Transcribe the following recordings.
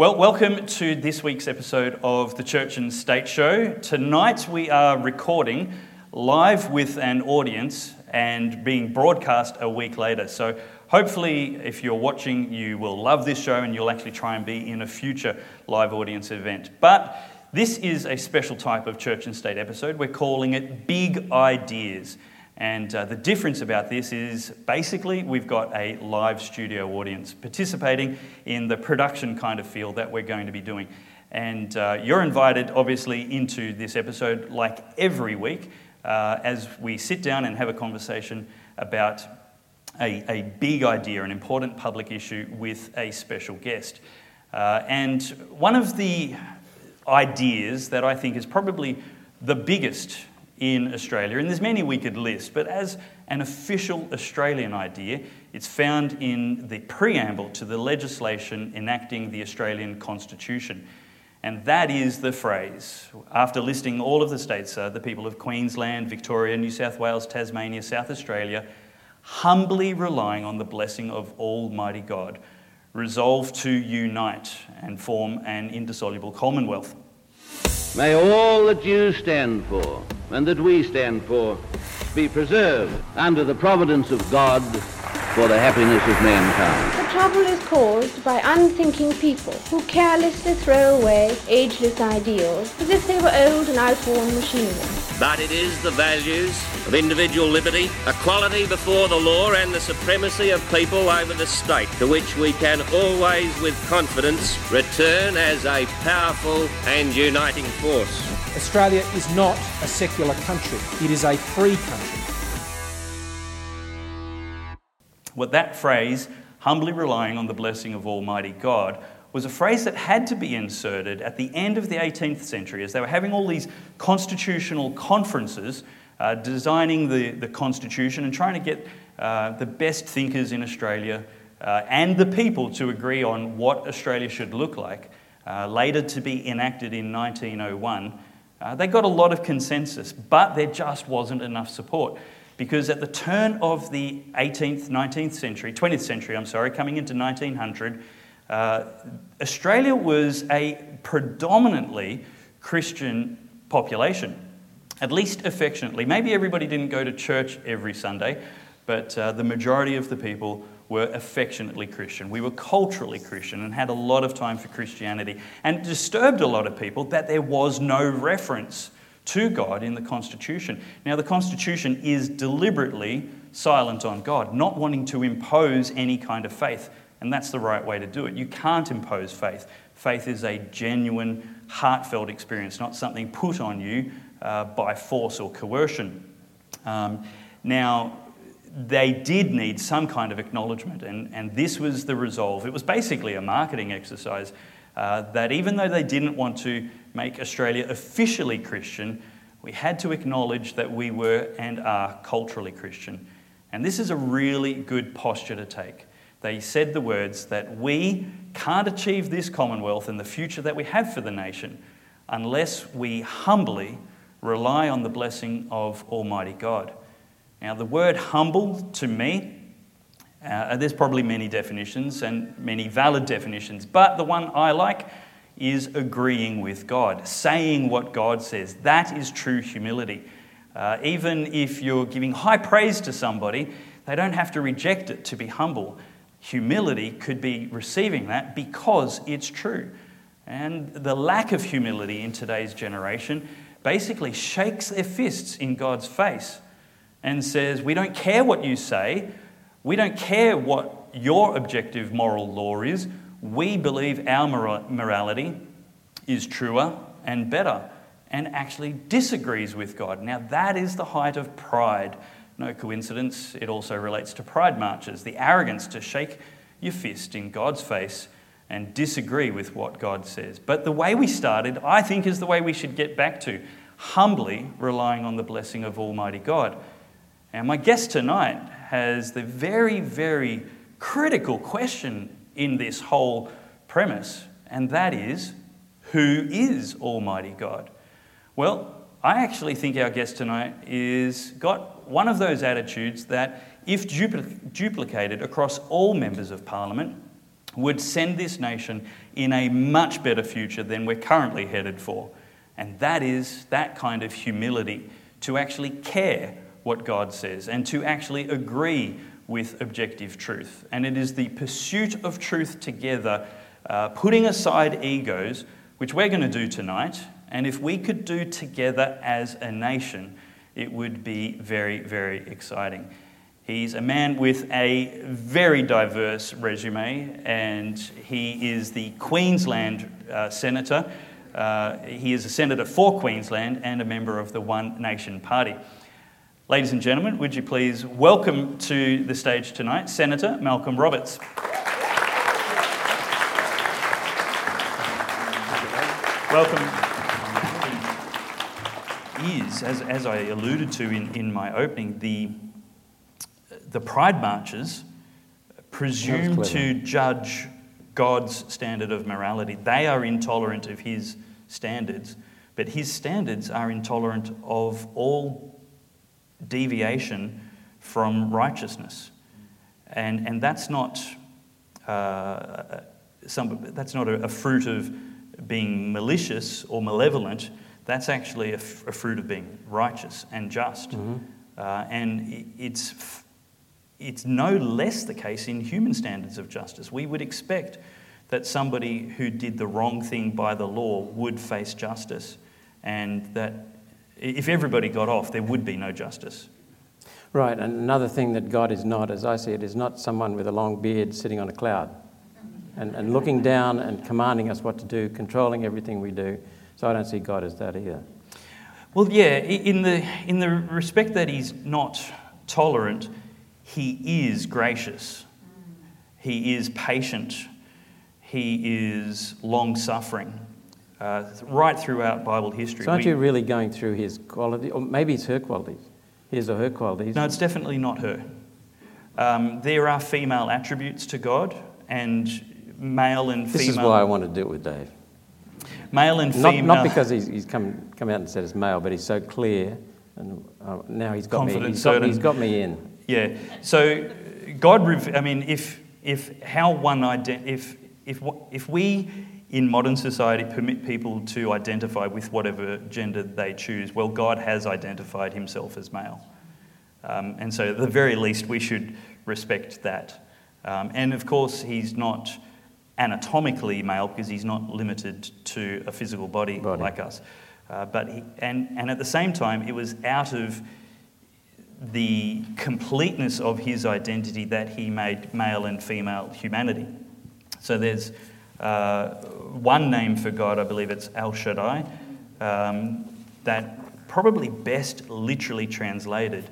Well, welcome to this week's episode of the Church and State Show. Tonight we are recording live with an audience and being broadcast a week later. So hopefully, if you're watching, you will love this show and you'll actually try and be in a future live audience event. But this is a special type of church and state episode. We're calling it Big Ideas. And uh, the difference about this is basically we've got a live studio audience participating in the production kind of feel that we're going to be doing. And uh, you're invited, obviously, into this episode like every week uh, as we sit down and have a conversation about a, a big idea, an important public issue with a special guest. Uh, and one of the ideas that I think is probably the biggest in Australia, and there's many we could list, but as an official Australian idea, it's found in the preamble to the legislation enacting the Australian Constitution. And that is the phrase, after listing all of the states, uh, the people of Queensland, Victoria, New South Wales, Tasmania, South Australia, humbly relying on the blessing of Almighty God, resolve to unite and form an indissoluble commonwealth. May all that you stand for and that we stand for be preserved under the providence of God for the happiness of mankind. The trouble is caused by unthinking people who carelessly throw away ageless ideals as if they were old and outworn machinery. But it is the values of individual liberty, equality before the law, and the supremacy of people over the state to which we can always, with confidence, return as a powerful and uniting force. Australia is not a secular country, it is a free country. What that phrase, humbly relying on the blessing of Almighty God, was a phrase that had to be inserted at the end of the 18th century as they were having all these constitutional conferences uh, designing the, the Constitution and trying to get uh, the best thinkers in Australia uh, and the people to agree on what Australia should look like, uh, later to be enacted in 1901. Uh, they got a lot of consensus, but there just wasn't enough support. Because at the turn of the 18th, 19th century, 20th century, I'm sorry, coming into 1900, uh, Australia was a predominantly Christian population, at least affectionately. Maybe everybody didn't go to church every Sunday, but uh, the majority of the people were affectionately Christian. We were culturally Christian and had a lot of time for Christianity. And it disturbed a lot of people that there was no reference to God in the Constitution. Now, the Constitution is deliberately silent on God, not wanting to impose any kind of faith. And that's the right way to do it. You can't impose faith. Faith is a genuine, heartfelt experience, not something put on you uh, by force or coercion. Um, now, they did need some kind of acknowledgement, and, and this was the resolve. It was basically a marketing exercise uh, that even though they didn't want to make Australia officially Christian, we had to acknowledge that we were and are culturally Christian. And this is a really good posture to take. They said the words that we can't achieve this commonwealth and the future that we have for the nation unless we humbly rely on the blessing of Almighty God. Now, the word humble to me, uh, there's probably many definitions and many valid definitions, but the one I like is agreeing with God, saying what God says. That is true humility. Uh, even if you're giving high praise to somebody, they don't have to reject it to be humble. Humility could be receiving that because it's true. And the lack of humility in today's generation basically shakes their fists in God's face and says, We don't care what you say, we don't care what your objective moral law is. We believe our morality is truer and better and actually disagrees with God. Now, that is the height of pride. No coincidence, it also relates to pride marches the arrogance to shake your fist in God's face and disagree with what God says. But the way we started, I think, is the way we should get back to humbly relying on the blessing of Almighty God. And my guest tonight has the very, very critical question in this whole premise, and that is who is Almighty God? Well, I actually think our guest tonight is got one of those attitudes that, if dupl- duplicated across all members of Parliament, would send this nation in a much better future than we're currently headed for. And that is that kind of humility to actually care what God says and to actually agree with objective truth. And it is the pursuit of truth together, uh, putting aside egos, which we're going to do tonight. And if we could do together as a nation, it would be very, very exciting. He's a man with a very diverse resume, and he is the Queensland uh, Senator. Uh, he is a senator for Queensland and a member of the One Nation Party. Ladies and gentlemen, would you please welcome to the stage tonight Senator Malcolm Roberts. Welcome. Is, as, as I alluded to in, in my opening, the, the pride marches presume to judge God's standard of morality. They are intolerant of his standards, but his standards are intolerant of all deviation from righteousness. And, and that's not, uh, some, that's not a, a, fruit of being malicious or malevolent. That's actually a, f- a fruit of being righteous and just. Mm-hmm. Uh, and it's, it's no less the case in human standards of justice. We would expect that somebody who did the wrong thing by the law would face justice, and that if everybody got off, there would be no justice. Right, and another thing that God is not, as I see it, is not someone with a long beard sitting on a cloud and, and looking down and commanding us what to do, controlling everything we do. So I don't see God as that either. Well, yeah, in the, in the respect that he's not tolerant, he is gracious, he is patient, he is long suffering uh, right throughout Bible history. So aren't we, you really going through his quality, or maybe it's her qualities, his or her qualities? No, it's definitely not her. Um, there are female attributes to God, and male and female. This is why I want to do it with Dave. Male and female. Not, not because he's, he's come, come out and said it's male, but he's so clear, and uh, now he's got me. He's got, he's got me in. Yeah. So God, I mean, if if how one ident- if if if we in modern society permit people to identify with whatever gender they choose, well, God has identified himself as male. Um, and so, at the very least, we should respect that. Um, and of course, he's not anatomically male because he's not limited to a physical body, body. like us. Uh, but he, and, and at the same time, it was out of the completeness of his identity that he made male and female humanity. So there's uh, one name for God, I believe it's El Shaddai, um, that probably best literally translated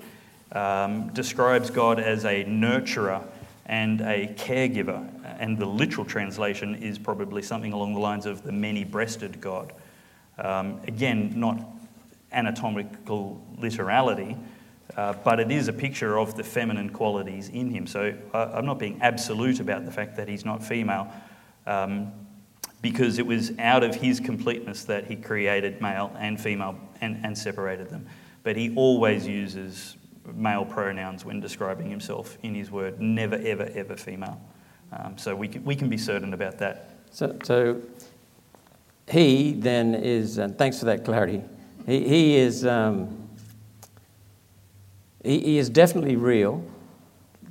um, describes God as a nurturer and a caregiver. And the literal translation is probably something along the lines of the many breasted God. Um, again, not anatomical literality, uh, but it is a picture of the feminine qualities in him. So uh, I'm not being absolute about the fact that he's not female um, because it was out of his completeness that he created male and female and, and separated them. But he always uses male pronouns when describing himself in his word, never, ever, ever female. Um, so we can, we can be certain about that. So, so he then is, and thanks for that clarity, he, he is. Um, he, he is definitely real.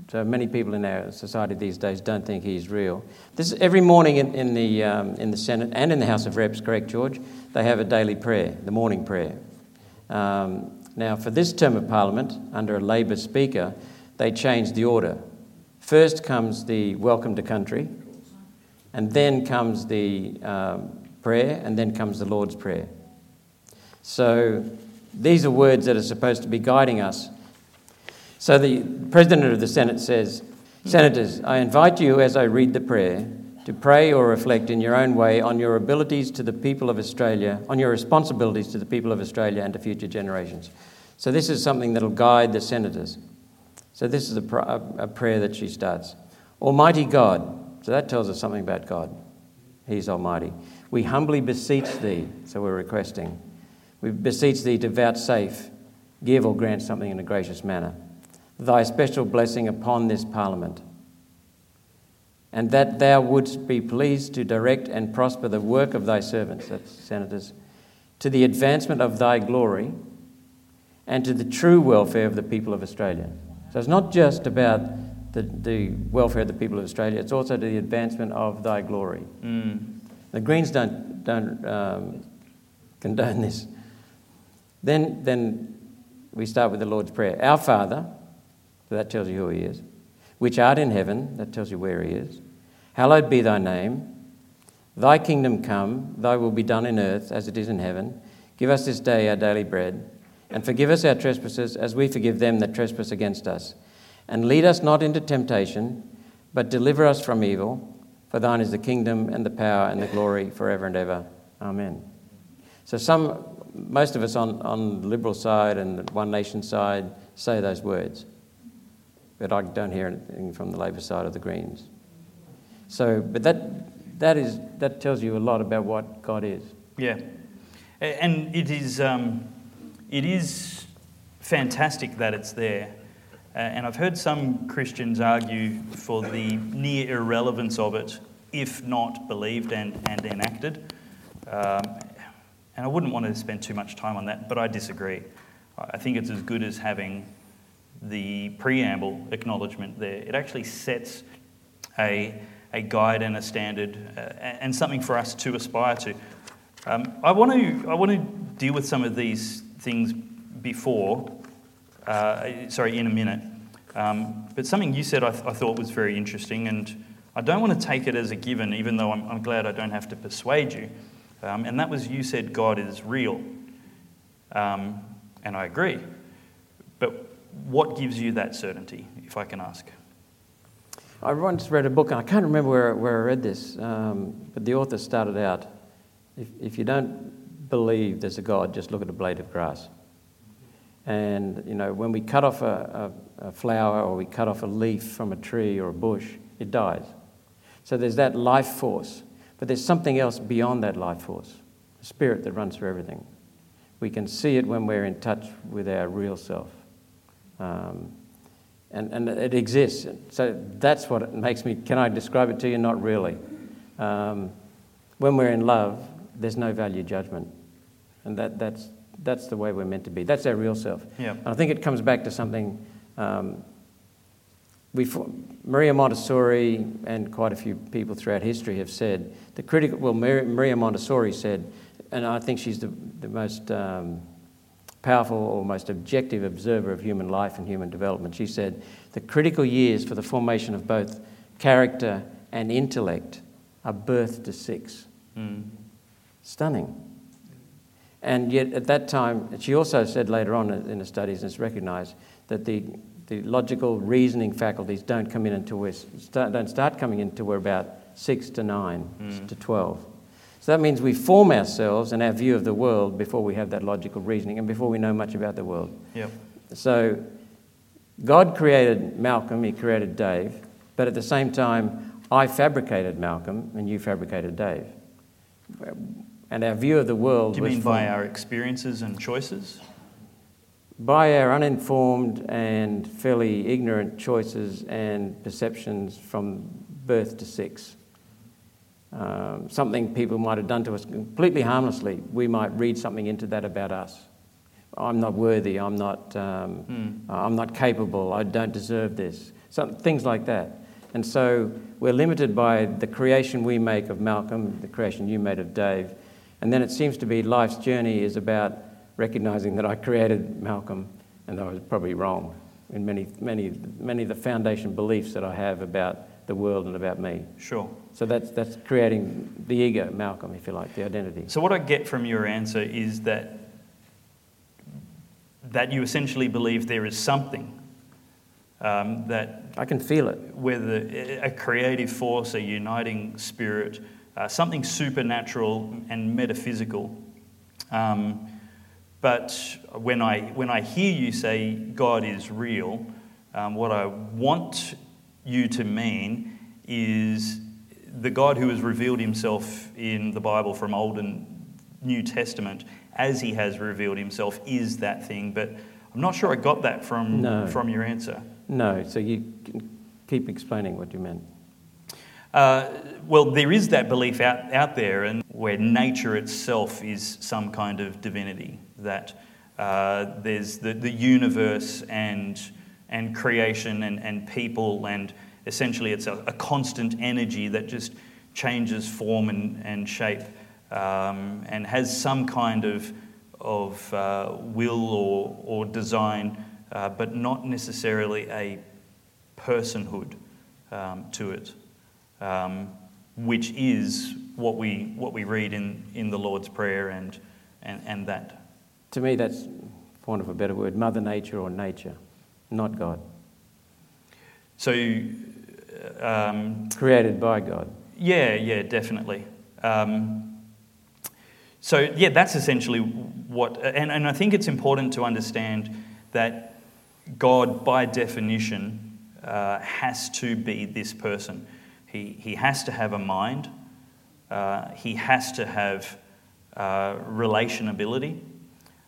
So many people in our society these days don't think he's real. This every morning in, in the um, in the Senate and in the House of Reps, correct, George? They have a daily prayer, the morning prayer. Um, now, for this term of Parliament, under a Labor Speaker, they changed the order. First comes the welcome to country, and then comes the um, prayer, and then comes the Lord's Prayer. So these are words that are supposed to be guiding us so the President of the Senate says, Senators, I invite you as I read the prayer to pray or reflect in your own way on your abilities to the people of Australia, on your responsibilities to the people of Australia and to future generations. So this is something that will guide the senators. So this is a, pr- a prayer that she starts. Almighty God, so that tells us something about God. He's Almighty. We humbly beseech Thee, so we're requesting. We beseech Thee to vouchsafe, give or grant something in a gracious manner thy special blessing upon this Parliament and that thou wouldst be pleased to direct and prosper the work of thy servants, that's senators, to the advancement of thy glory and to the true welfare of the people of Australia. So it's not just about the, the welfare of the people of Australia, it's also to the advancement of thy glory. The Greens don't, don't um, condone this. Then, then we start with the Lord's Prayer. Our Father, so that tells you who He is, which art in heaven, that tells you where He is. Hallowed be thy name. Thy kingdom come, thy will be done in earth as it is in heaven. Give us this day our daily bread, and forgive us our trespasses as we forgive them that trespass against us. And lead us not into temptation, but deliver us from evil. For thine is the kingdom and the power and the glory forever and ever. Amen. So some, most of us on, on the Liberal side and the One Nation side say those words. But I don't hear anything from the Labor side or the Greens. So, but that, that, is, that tells you a lot about what God is. Yeah. And it is, um, it is fantastic that it's there. Uh, and I've heard some Christians argue for the near irrelevance of it if not believed and, and enacted. Um, and I wouldn't want to spend too much time on that, but I disagree. I think it's as good as having the preamble acknowledgement there. It actually sets a, a guide and a standard uh, and something for us to aspire to. Um, I, want to, I want to deal with some of these things before, uh, sorry, in a minute. Um, but something you said I, th- I thought was very interesting, and I don't want to take it as a given, even though I'm, I'm glad I don't have to persuade you. Um, and that was you said God is real. Um, and I agree. But what gives you that certainty, if I can ask? I once read a book, and I can't remember where, where I read this, um, but the author started out if, if you don't believe there's a God, just look at a blade of grass. And, you know, when we cut off a, a, a flower or we cut off a leaf from a tree or a bush, it dies. So there's that life force. But there's something else beyond that life force the spirit that runs through everything. We can see it when we're in touch with our real self. Um, and, and it exists. So that's what it makes me. Can I describe it to you? Not really. Um, when we're in love, there's no value judgment. And that, that's, that's the way we're meant to be. That's our real self. Yeah. And I think it comes back to something. Um, we, Maria Montessori and quite a few people throughout history have said the critical. Well, Maria, Maria Montessori said, and I think she's the, the most um, powerful or most objective observer of human life and human development. She said the critical years for the formation of both character and intellect are birth to six. Mm. Stunning. And yet, at that time, she also said later on in the studies, and it's recognised, that the, the logical reasoning faculties don't come in until we're start, don't start coming in until we're about six to nine mm. to twelve. So that means we form ourselves and our view of the world before we have that logical reasoning and before we know much about the world. Yep. So God created Malcolm, He created Dave, but at the same time, I fabricated Malcolm and you fabricated Dave. And our view of the world Do you was mean by our experiences and choices? by our uninformed and fairly ignorant choices and perceptions from birth to six. Um, something people might have done to us completely harmlessly, we might read something into that about us. I'm not worthy, I'm not, um, I'm not capable, I don't deserve this. Some, things like that. And so we're limited by the creation we make of Malcolm, the creation you made of Dave. And then it seems to be life's journey is about recognizing that I created Malcolm and that I was probably wrong in many, many, many of the foundation beliefs that I have about the world and about me. Sure. So that's, that's creating the ego, Malcolm, if you like, the identity. So what I get from your answer is that that you essentially believe there is something um, that I can feel it. whether a creative force, a uniting spirit, uh, something supernatural and metaphysical. Um, but when I, when I hear you say God is real, um, what I want you to mean is the God who has revealed himself in the Bible from Old and New Testament as he has revealed himself is that thing. But I'm not sure I got that from, No. from your answer. No, so you can keep explaining what you meant. Uh, well, there is that belief out, out there, and where nature itself is some kind of divinity, that uh, there's the, the universe and, and creation and, and people, and essentially it's a, a constant energy that just changes form and, and shape um, and has some kind of, of uh, will or, or design, uh, but not necessarily a personhood um, to it, um, which is what we, what we read in, in the Lord's Prayer and, and, and that. To me, that's, for want of a better word, Mother Nature or nature, not God. So, um, Created by God. yeah, yeah, definitely. Um, so, yeah, that's essentially what, and, and I think it's important to understand that God, by definition, uh, has to be this person. He, he has to have a mind, uh, he has to have uh, relationability,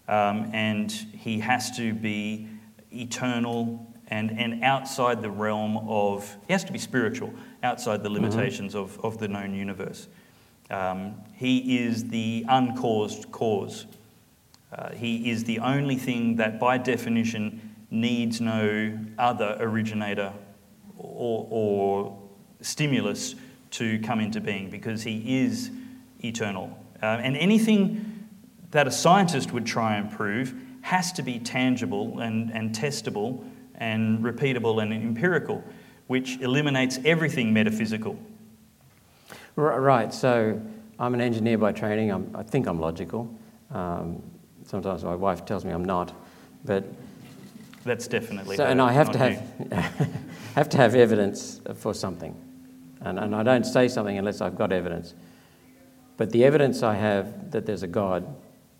um, and he has to be eternal and, and outside the realm of, he has to be spiritual, outside the limitations of, of the known universe. Um, he is the uncaused cause. Uh, he is the only thing that, by definition, needs no other originator or, or stimulus to come into being because he is eternal. Uh, and anything that a scientist would try and prove has to be tangible and, and testable and repeatable and empirical, which eliminates everything metaphysical. Right, so I'm an engineer by training. I'm, I think I'm logical. Um, sometimes my wife tells me I'm not, but That's definitely. so, and I have to have have to have evidence for something, and, and I don't say something unless I've got evidence. But the evidence I have that there's a God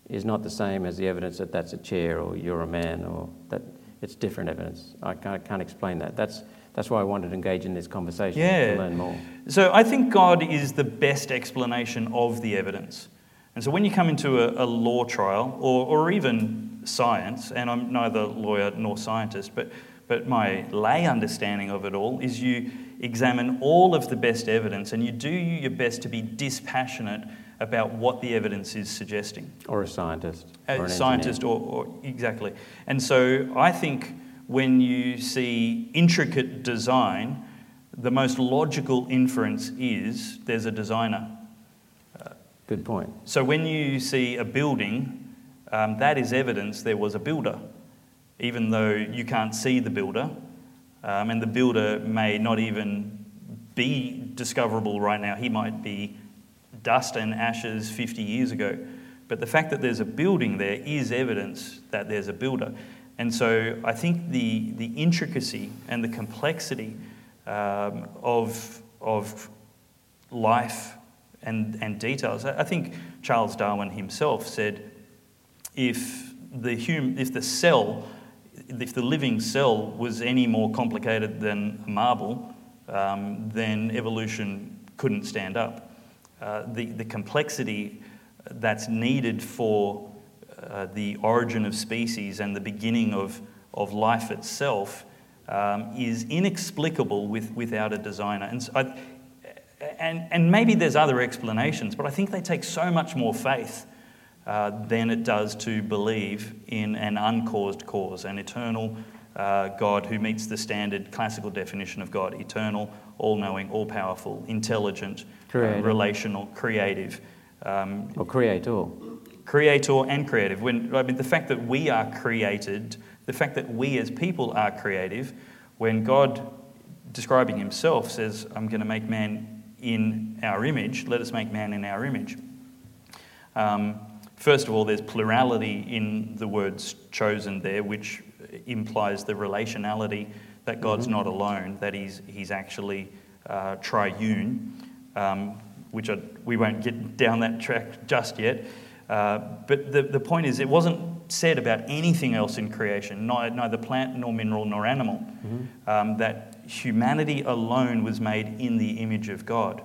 is not the same as the evidence that that's a chair or you're a man or that it's different evidence. I can't, can't explain that. That's that's why I wanted to engage in this conversation Yeah. to learn more. So I think God is the best explanation of the evidence. And so when you come into a, a law trial or, or even science, and I'm neither lawyer nor scientist, but, but my lay understanding of it all is you examine all of the best evidence and you do your best to be dispassionate about what the evidence is suggesting. Or a scientist. A or scientist or, or exactly. And so I think when you see intricate design, the most logical inference is there's a designer. Good point. So when you see a building, um, that is evidence there was a builder, even though you can't see the builder, um, and the builder may not even be discoverable right now. He might be dust and ashes 50 years ago. But the fact that there's a building there is evidence that there's a builder. And so I think the, the intricacy and the complexity um, of, of life and, and details. I think Charles Darwin himself said if the, hum, if the cell, if the living cell was any more complicated than a marble, um, then evolution couldn't stand up. Uh, the, the complexity that's needed for uh, the origin of species and the beginning of, of life itself um, is inexplicable with, without a designer. And, so I, and, and maybe there's other explanations, but I think they take so much more faith uh, than it does to believe in an uncaused cause, an eternal uh, God who meets the standard classical definition of God eternal, all knowing, all powerful, intelligent, uh, relational, creative. Um, Or creator. creator and creative. When, I mean, the fact that we are created, the fact that we as people are creative, when God, describing himself, says, I'm going to make man in our image, let us make man in our image. Um, first of all, there's plurality in the words chosen there, which implies the relationality that God's not alone, that he's, he's actually uh, triune, um, which I, we won't get down that track just yet. Uh, but the, the point is, it wasn't said about anything else in creation, neither, neither plant nor mineral nor animal, um, that humanity alone was made in the image of God.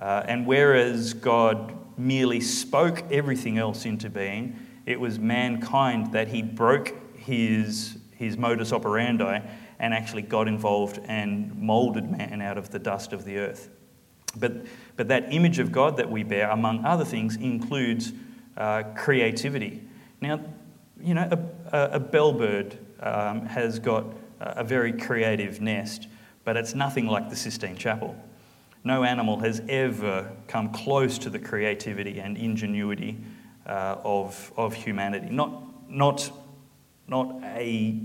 Uh, and whereas God merely spoke everything else into being, it was mankind that he broke his, his modus operandi and actually got involved and molded man out of the dust of the earth. But, but that image of God that we bear, among other things, includes uh, creativity. Now, you know, a, a, bellbird um, has got a very creative nest, but it's nothing like the Sistine Chapel. No animal has ever come close to the creativity and ingenuity uh, of, of humanity. Not, not, not, a,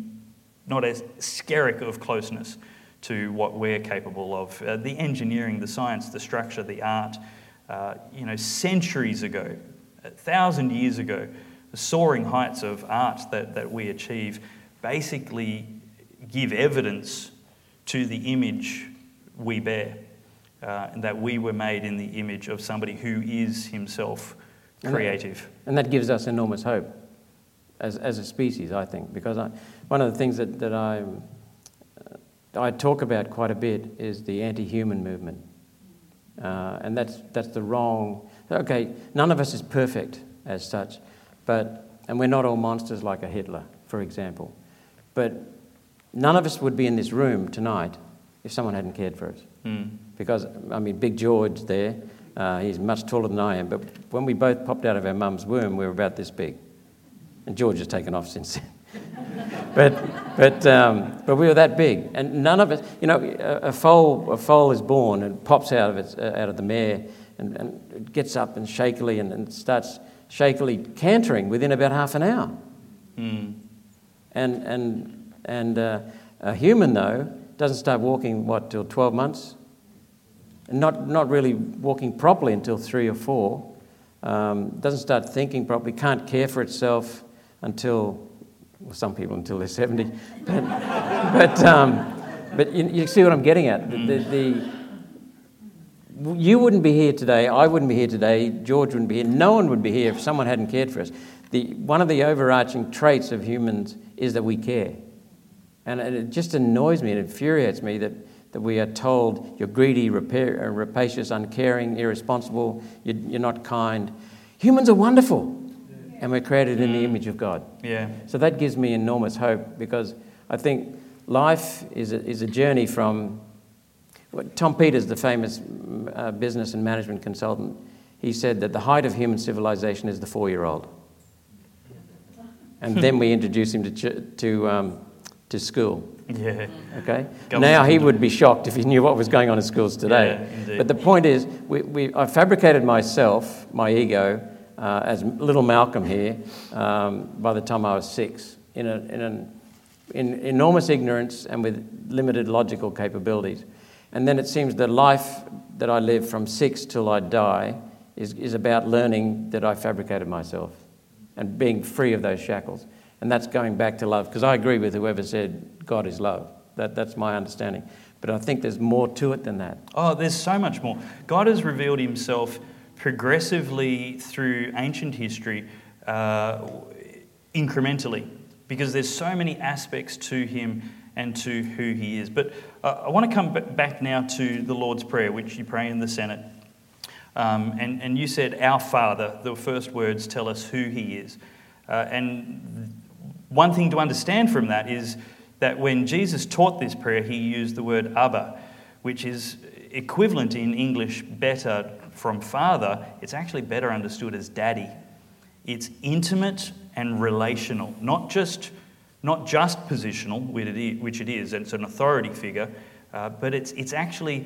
not a skerrick of closeness to what we're capable of. Uh, the engineering, the science, the structure, the art, uh, you know, centuries ago, a thousand years ago, the soaring heights of art that, that we achieve basically give evidence to the image we bear, uh, and that we were made in the image of somebody who is himself creative. And that, and that gives us enormous hope as, as a species, I think, because I, one of the things that, that I, uh, I talk about quite a bit is the anti human movement. Uh, and that's, that's the wrong. Okay, none of us is perfect as such, but, and we're not all monsters like a Hitler, for example. But none of us would be in this room tonight if someone hadn't cared for us. Mm. Because, I mean, Big George there, uh, he's much taller than I am, but when we both popped out of our mum's womb, we were about this big. And George has taken off since then. but, but, um, but we were that big. And none of us, you know, a, a, foal, a foal is born and pops out of, its, uh, out of the mare and, and it gets up and shakily and, and starts shakily cantering within about half an hour. Mm. And, and, and uh, a human, though, doesn't start walking, what, till 12 months? And not, not really walking properly until three or four. Um, doesn't start thinking properly, can't care for itself until, well, some people until they're 70. But, but, um, but you, you, see what I'm getting at. The, the, the, you wouldn't be here today, I wouldn't be here today, George wouldn't be here, no one would be here if someone hadn't cared for us. The, one of the overarching traits of humans is that we care. And it just annoys me, it infuriates me that, that we are told you're greedy, uh, rapacious, uncaring, irresponsible, you're, you're not kind. Humans are wonderful, and we're created in the image of God. Yeah. So that gives me enormous hope because I think life is a, is a journey from. Tom Peters, the famous uh, business and management consultant, he said that the height of human civilization is the four year old. And then we introduce him to, to um, to school. Yeah. Okay. now he would be shocked if he knew what was going on in schools today. Yeah, but the point is, we, we, I fabricated myself, my ego, uh, as little Malcolm here, um, by the time I was six, in, a, in, an, in enormous ignorance and with limited logical capabilities. And then it seems the life that I live from six till I die is, is about learning that I fabricated myself and being free of those shackles. And that's going back to love, because I agree with whoever said God is love. That, that's my understanding. But I think there's more to it than that. Oh, there's so much more. God has revealed himself progressively through ancient history, uh, incrementally, because there's so many aspects to him and to who he is. But uh, I want to come back now to the Lord's Prayer, which you pray in the Senate. Um, and, and you said, Our Father, the first words tell us who he is. Uh, and one thing to understand from that is that when Jesus taught this prayer, he used the word Abba, which is equivalent in English better from father. It's actually better understood as daddy. It's intimate and relational, not just, not just positional, which it is, it's an authority figure, uh, but it's, it's actually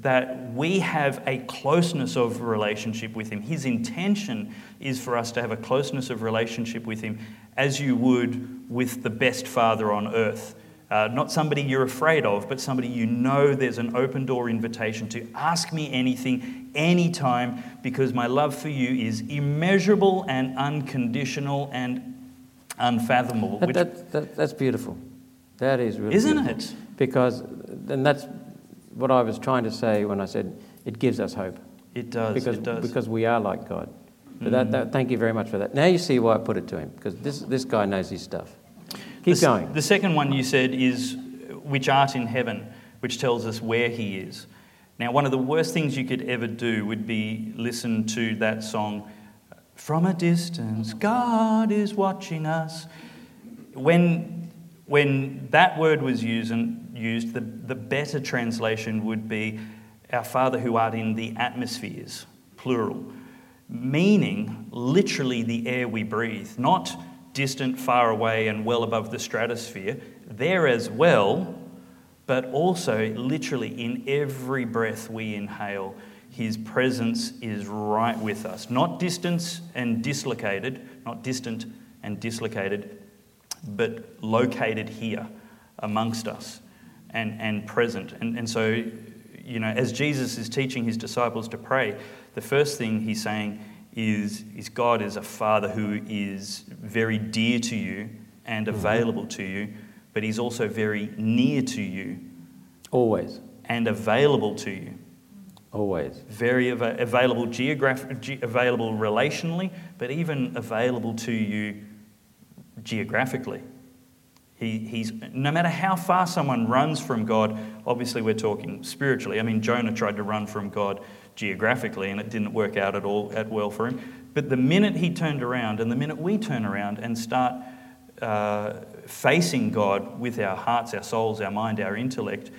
that we have a closeness of relationship with Him. His intention is for us to have a closeness of relationship with Him as you would with the best Father on earth. Uh, not somebody you're afraid of, but somebody you know there's an open door invitation to ask me anything, anytime, because my love for you is immeasurable and unconditional and unfathomable. That, that, that, that's beautiful. That is really Isn't beautiful. it? Because, and that's what I was trying to say when I said it gives us hope. It does. Because, it does. because we are like God. That, that, thank you very much for that. Now you see why I put it to him, because this, this guy knows his stuff. Keep the, going. The second one you said is, which art in heaven, which tells us where he is. Now, one of the worst things you could ever do would be listen to that song, From a Distance, God is watching us. When, when that word was used, and used the, the better translation would be, Our Father who art in the atmospheres, plural, meaning literally the air we breathe, not distant, far away, and well above the stratosphere, there as well, but also literally in every breath we inhale. His presence is right with us, not distance and dislocated, not distant and dislocated, but located here amongst us and, and present. And, and so, you know, as Jesus is teaching his disciples to pray, the first thing he's saying is, is God is a father who is very dear to you and Mm-hmm. available to you, but he's also very near to you Always. and available to you. Always. Very ava- available geograph- ge- available relationally, but even available to you geographically. He, he's, no matter how far someone runs from God, obviously we're talking spiritually. I mean, Jonah tried to run from God geographically and it didn't work out at all at well for him. But the minute he turned around and the minute we turn around and start uh, facing God with our hearts, our souls, our mind, our intellect,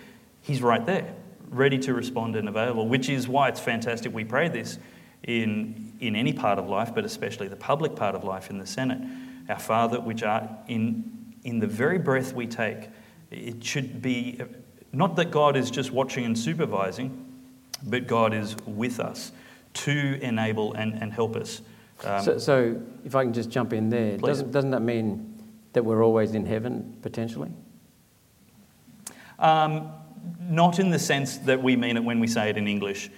he's right there, ready to respond and available, which is why it's fantastic we pray this in, in any part of life, but especially the public part of life in the Senate. Our Father, which art in in the very breath we take, it should be not that God is just watching and supervising, but God is with us to enable and, and help us. Um, so, so, if I can just jump in there, Please. doesn't, doesn't that mean that we're always in heaven potentially? um, not in the sense that we mean it when we say it in English,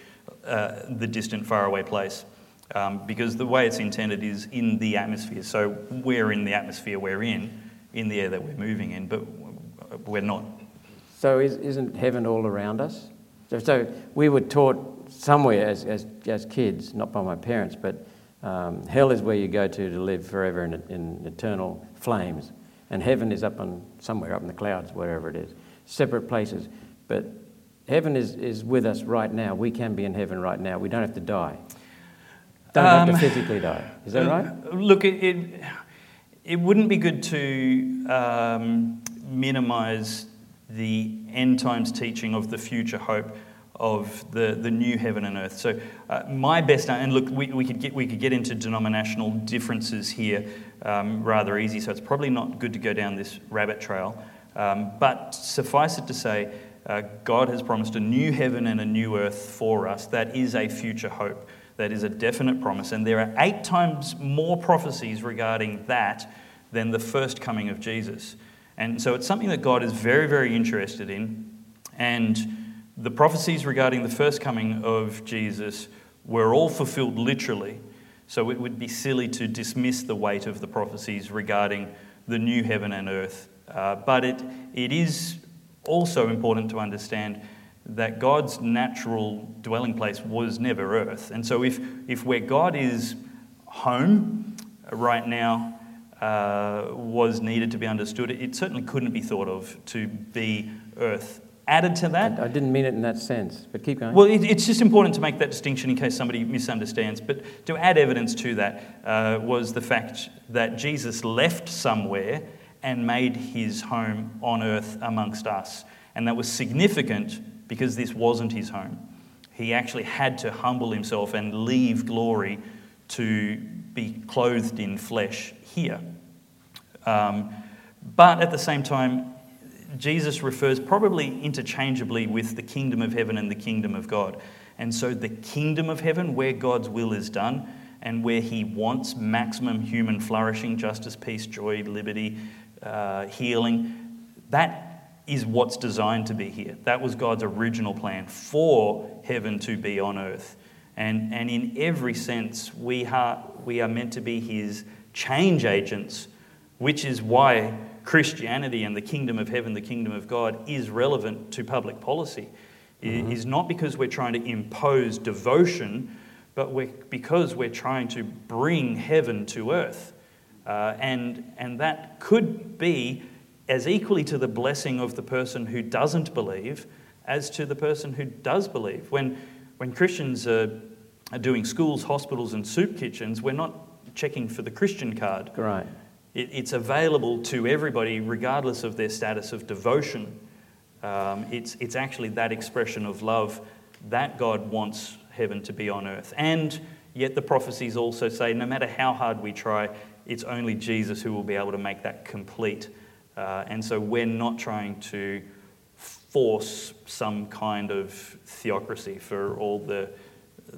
uh, the distant, faraway place. Um, because the way it's intended is in the atmosphere. So we're in the atmosphere we're in, in the air that we're moving in, but we're not. So, is, isn't heaven all around us? So, so we were taught somewhere as, as, as kids, not by my parents, but um, hell is where you go to to live forever in, in eternal flames, and heaven is up on somewhere up in the clouds, wherever it is, separate places. But heaven is, is with us right now. We can be in heaven right now. We don't have to die. Don't have Um, to physically die. Is that right? Uh, Look, it, it, it wouldn't be good to um, minimise the end times teaching of the future hope of the, the new heaven and earth. So, uh, my best, and look, we, we, could get, we could get into denominational differences here um, rather easy, so it's probably not good to go down this rabbit trail. Um, but suffice it to say, uh, God has promised a new heaven and a new earth for us. That is a future hope. That is a definite promise. And there are eight times more prophecies regarding that than the first coming of Jesus. And so it's something that God is very, very interested in. And the prophecies regarding the first coming of Jesus were all fulfilled literally. So it would be silly to dismiss the weight of the prophecies regarding the new heaven and earth. Uh, but it, it is also important to understand that God's natural dwelling place was never earth. And so if, if where God is home right now uh, was needed to be understood, it certainly couldn't be thought of to be earth. Added to that, I didn't mean it in that sense, but keep going. well, it, it's just important to make that distinction in case somebody misunderstands. But to add evidence to that uh, was the fact that Jesus left somewhere and made his home on earth amongst us. And that was significant because this wasn't his home. He actually had to humble himself and leave glory to be clothed in flesh here. Um, but at the same time, Jesus refers probably interchangeably with the kingdom of heaven and the kingdom of God. And so, the kingdom of heaven, where God's will is done and where He wants maximum human flourishing, justice, peace, joy, liberty, uh, healing, that is what's designed to be here. That was God's original plan for heaven to be on earth. And, and in every sense, we are, we are meant to be His change agents, which is why Christianity and the kingdom of heaven, the kingdom of God, is relevant to public policy. It is not because we're trying to impose devotion, but we're, because we're trying to bring heaven to earth. Uh, and, and that could be as equally to the blessing of the person who doesn't believe as to the person who does believe. When, when Christians are, are doing schools, hospitals, and soup kitchens, we're not checking for the Christian card. Right. It, it's available to everybody, regardless of their status of devotion. Um, it's, it's actually that expression of love that God wants heaven to be on earth. And yet the prophecies also say no matter how hard we try, it's only Jesus who will be able to make that complete. Uh, and so we're not trying to force some kind of theocracy for all the,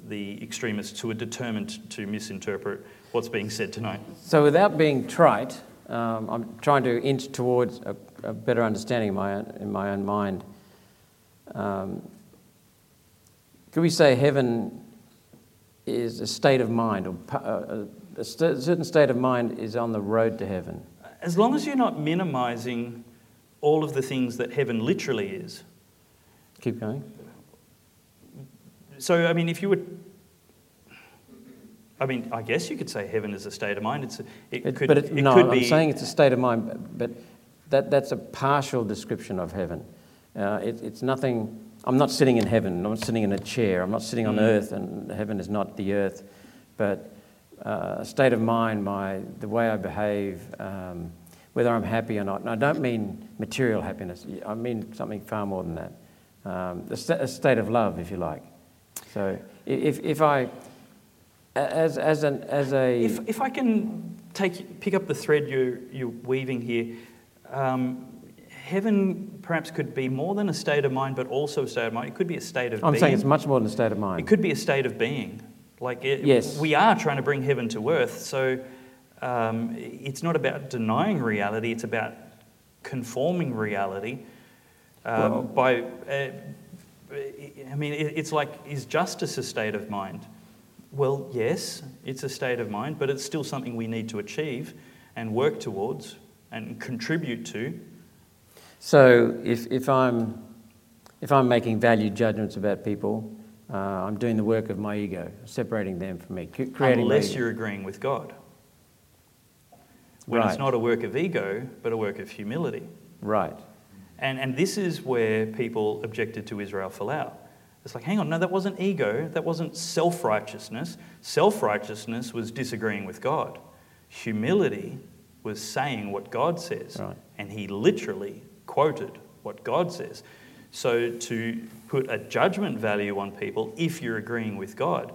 the extremists who are determined to misinterpret what's being said tonight. So, without being trite, um, I'm trying to inch towards a, a, better understanding in my own, in my own mind. Um, could we say heaven is a state of mind, or a, uh, a st- certain state of mind is on the road to heaven? As long as you're not minimizing all of the things that heaven literally is. Keep going. So, I mean, if you were. I mean, I guess you could say heaven is a state of mind. It's a, it, it, could, but it, it no, could I'm be, saying it's a state of mind, but that, that's a partial description of heaven. Uh, it, it's nothing. I'm not sitting in heaven. I'm not sitting in a chair. I'm not sitting on mm. earth, and heaven is not the earth. But uh, a state of mind, my the way I behave. Um, whether I'm happy or not. And I don't mean material happiness, I mean something far more than that. Um, a, st- a state of love, if you like. So if, if I, as, as, an, as a. If, if I can take, pick up the thread you're, you're weaving here, um, heaven perhaps could be more than a state of mind, but also a state of mind. It could be a state of I'm being. saying it's much more than a state of mind. It could be a state of being. Like it, yes. we are trying to bring heaven to earth, so um, it's not about denying reality, it's about conforming reality um, well, by. Uh, I mean, it's like, is justice a state of mind? Well, yes, it's a state of mind, but it's still something we need to achieve and work towards and contribute to. So, if, if, I'm, if I'm making value judgments about people, uh, I'm doing the work of my ego, separating them from me, creating. Unless you're agreeing with God when right. it's not a work of ego, but a work of humility. Right. And, and this is where people objected to Israel Folau. It's like, hang on, no, that wasn't ego, that wasn't self righteousness. Self righteousness was disagreeing with God. Humility was saying what God says. Right. And he literally quoted what God says. So to put a judgment value on people if you're agreeing with God,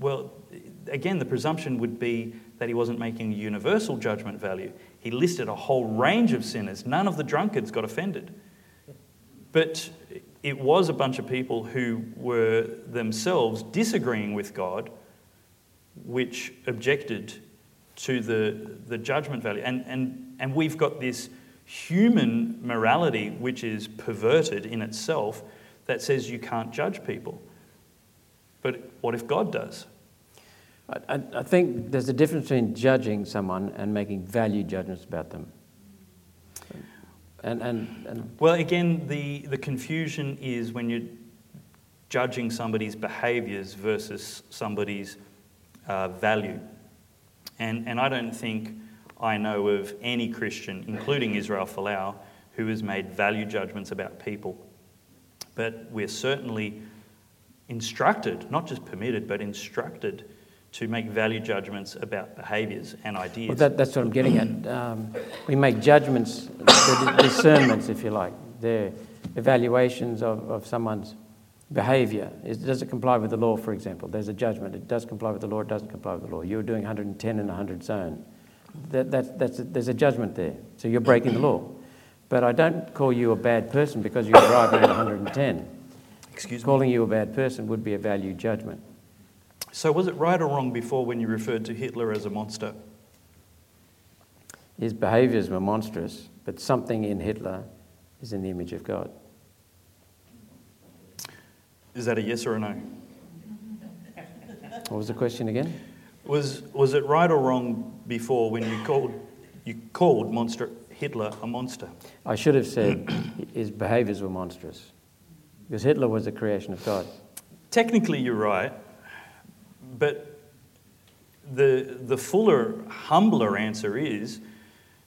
well, again, the presumption would be that he wasn't making a universal judgment value. He listed a whole range of sinners. None of the drunkards got offended. But it was a bunch of people who were themselves disagreeing with God, which objected to the, the judgment value. And, and, and we've got this human morality which is perverted in itself that says you can't judge people. But what if God does? I, I think there's a difference between judging someone and making value judgments about them. And, and, and well, again, the, the confusion is when you're judging somebody's behaviours versus somebody's uh, value. And, and I don't think I know of any Christian, including Israel Folau, who has made value judgments about people. But we're certainly instructed, not just permitted, but instructed to make value judgments about behaviours and ideas. Well, that, that's what I'm getting at. Um, we make judgments, discernments, if you like. They're evaluations of, of someone's behaviour. Does it comply with the law, for example? There's a judgment. It does comply with the law, it doesn't comply with the law. You're doing 110 in a 100 zone. That, that, that's a, there's a judgment there. So you're breaking the law. But I don't call you a bad person because you're driving at 110. Excuse Calling me? you a bad person would be a value judgment. So, was it right or wrong before when you referred to Hitler as a monster? His behaviours were monstrous, but something in Hitler is in the image of God. Is that a yes or a no? What was the question again? Was, was it right or wrong before when you called, you called monster, Hitler a monster? I should have said his behaviours were monstrous, because Hitler was a creation of God. Technically, you're right, but the, the fuller, humbler answer is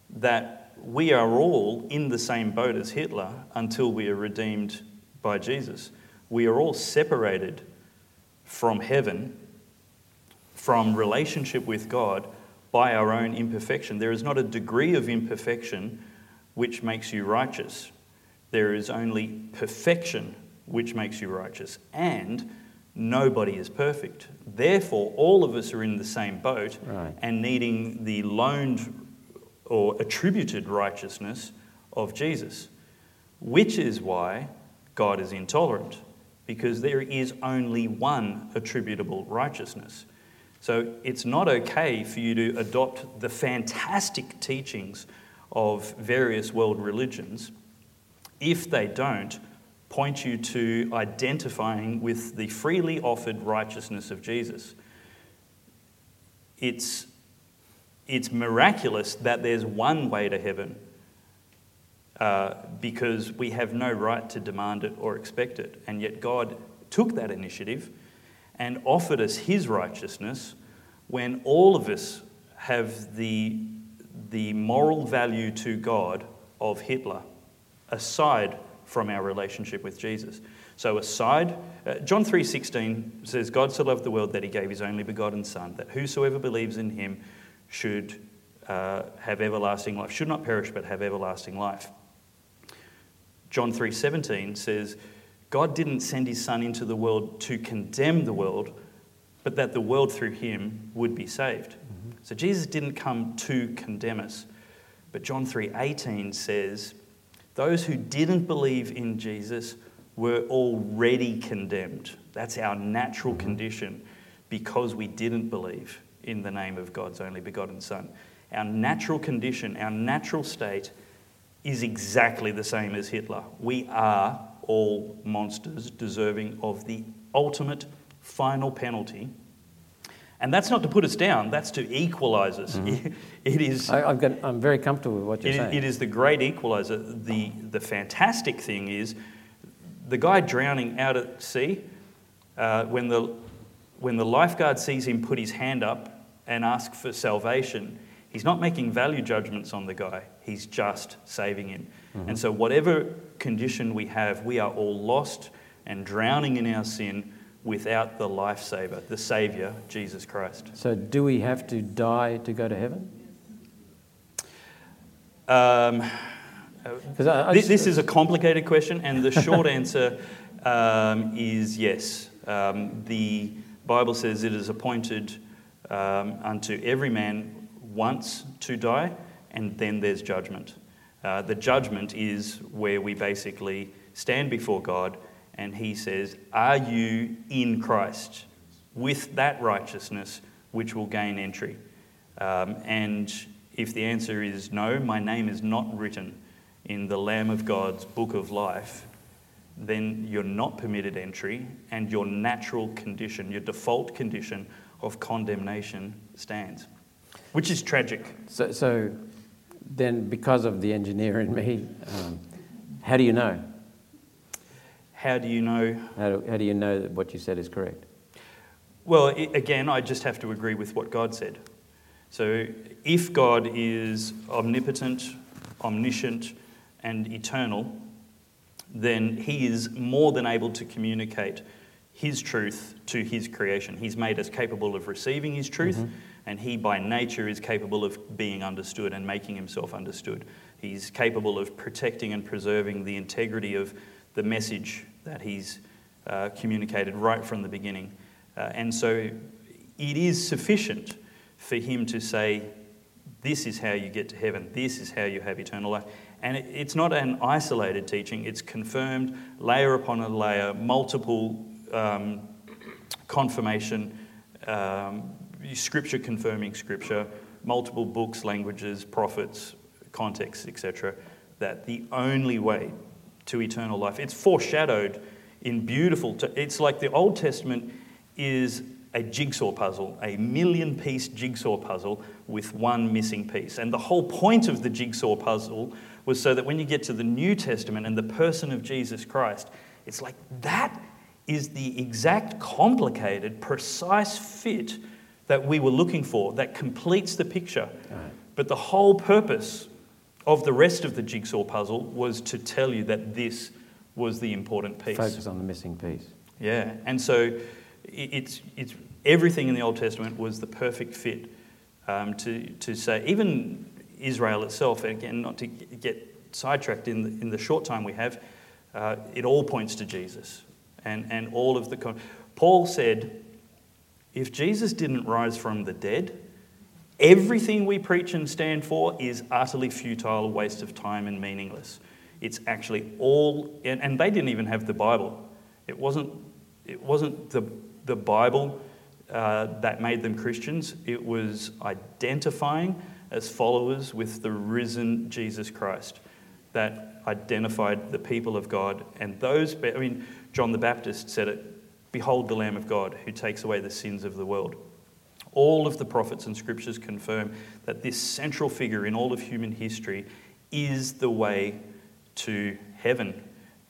that we are all in the same boat as Hitler until we are redeemed by Jesus. We are all separated from heaven, from relationship with God, by our own imperfection. There is not a degree of imperfection which makes you righteous. There is only perfection which makes you righteous. And nobody is perfect. Therefore, all of us are in the same boat Right. and needing the loaned or attributed righteousness of Jesus, which is why God is intolerant, because there is only one attributable righteousness. So it's not okay for you to adopt the fantastic teachings of various world religions if they don't point you to identifying with the freely offered righteousness of Jesus. It's, it's miraculous that there's one way to heaven uh, because we have no right to demand it or expect it. And yet God took that initiative and offered us his righteousness when all of us have the, the moral value to God of Hitler, aside from our relationship with Jesus. So aside, uh, John 3:16 says, "God so loved the world that He gave His only begotten Son, that whosoever believes in Him should uh, have everlasting life, should not perish but have everlasting life." John 3:17 says, "God didn't send His Son into the world to condemn the world, but that the world through Him would be saved." Mm-hmm. So Jesus didn't come to condemn us, but John 3:18 says, "Those who didn't believe in Jesus were already condemned." That's our natural mm-hmm. condition because we didn't believe in the name of God's only begotten Son. Our natural condition, our natural state is exactly the same as Hitler. We are all monsters deserving of the ultimate final penalty. And that's not to put us down, that's to equalize us. It is, I, I've got, I'm very comfortable with what you're it, saying. it is the great equalizer. The, the fantastic thing is the guy drowning out at sea, uh, when, the, when the lifeguard sees him put his hand up and ask for salvation, he's not making value judgments on the guy, he's just saving him. And so, whatever condition we have, we are all lost and drowning in our sin without the lifesaver, the Saviour, Jesus Christ. so, do we have to die to go to heaven? Um, I This, this is a complicated question, and the short answer um, is yes. Um, the Bible says it is appointed um, unto every man once to die, and then there's judgment. Uh, the judgment is where we basically stand before God, and He says, Are you in Christ with that righteousness which will gain entry? Um, and if the answer is no, my name is not written in the Lamb of God's book of life, then you're not permitted entry, and your natural condition, your default condition of condemnation stands, which is tragic. so, so then, because of the engineer in me, um, how do you know? How do you know? How do, how do you know that what you said is correct? Well, i again, I just have to agree with what God said. So, if God is omnipotent, omniscient, and eternal, then He is more than able to communicate His truth to His creation. He's made us capable of receiving His truth, and He, by nature, is capable of being understood and making Himself understood. He's capable of protecting and preserving the integrity of the message that He's uh, communicated right from the beginning. Uh, and so it is sufficient for Him to say, This is how you get to heaven, this is how you have eternal life. And it, it's not an isolated teaching, it's confirmed layer upon a layer, multiple um, confirmation, um, scripture confirming scripture, multiple books, languages, prophets, contexts, etc. That the only way to eternal life, it's foreshadowed in beautiful, t- it's like the Old Testament is a jigsaw puzzle, a million piece jigsaw puzzle with one missing piece. And the whole point of the jigsaw puzzle was so that when you get to the New Testament and the person of Jesus Christ, it's like that is the exact complicated, precise fit that we were looking for that completes the picture. But the whole purpose of the rest of the jigsaw puzzle was to tell you that this was the important piece. Focus on the missing piece. Yeah, and so it's, it's everything in the Old Testament was the perfect fit um, to, to say, even Israel itself, and again, not to get sidetracked in the, in the short time we have, Uh, it all points to Jesus. And, and all of the. Con- Paul said, if Jesus didn't rise from the dead, everything we preach and stand for is utterly futile, waste of time, and meaningless. It's actually all, and, and they didn't even have the Bible. It wasn't, it wasn't the, the Bible uh, that made them Christians, it was identifying as followers with the risen Jesus Christ that identified the people of God. And those, I mean, John the Baptist said it Behold the Lamb of God who takes away the sins of the world. All of the prophets and scriptures confirm that this central figure in all of human history is the way to heaven,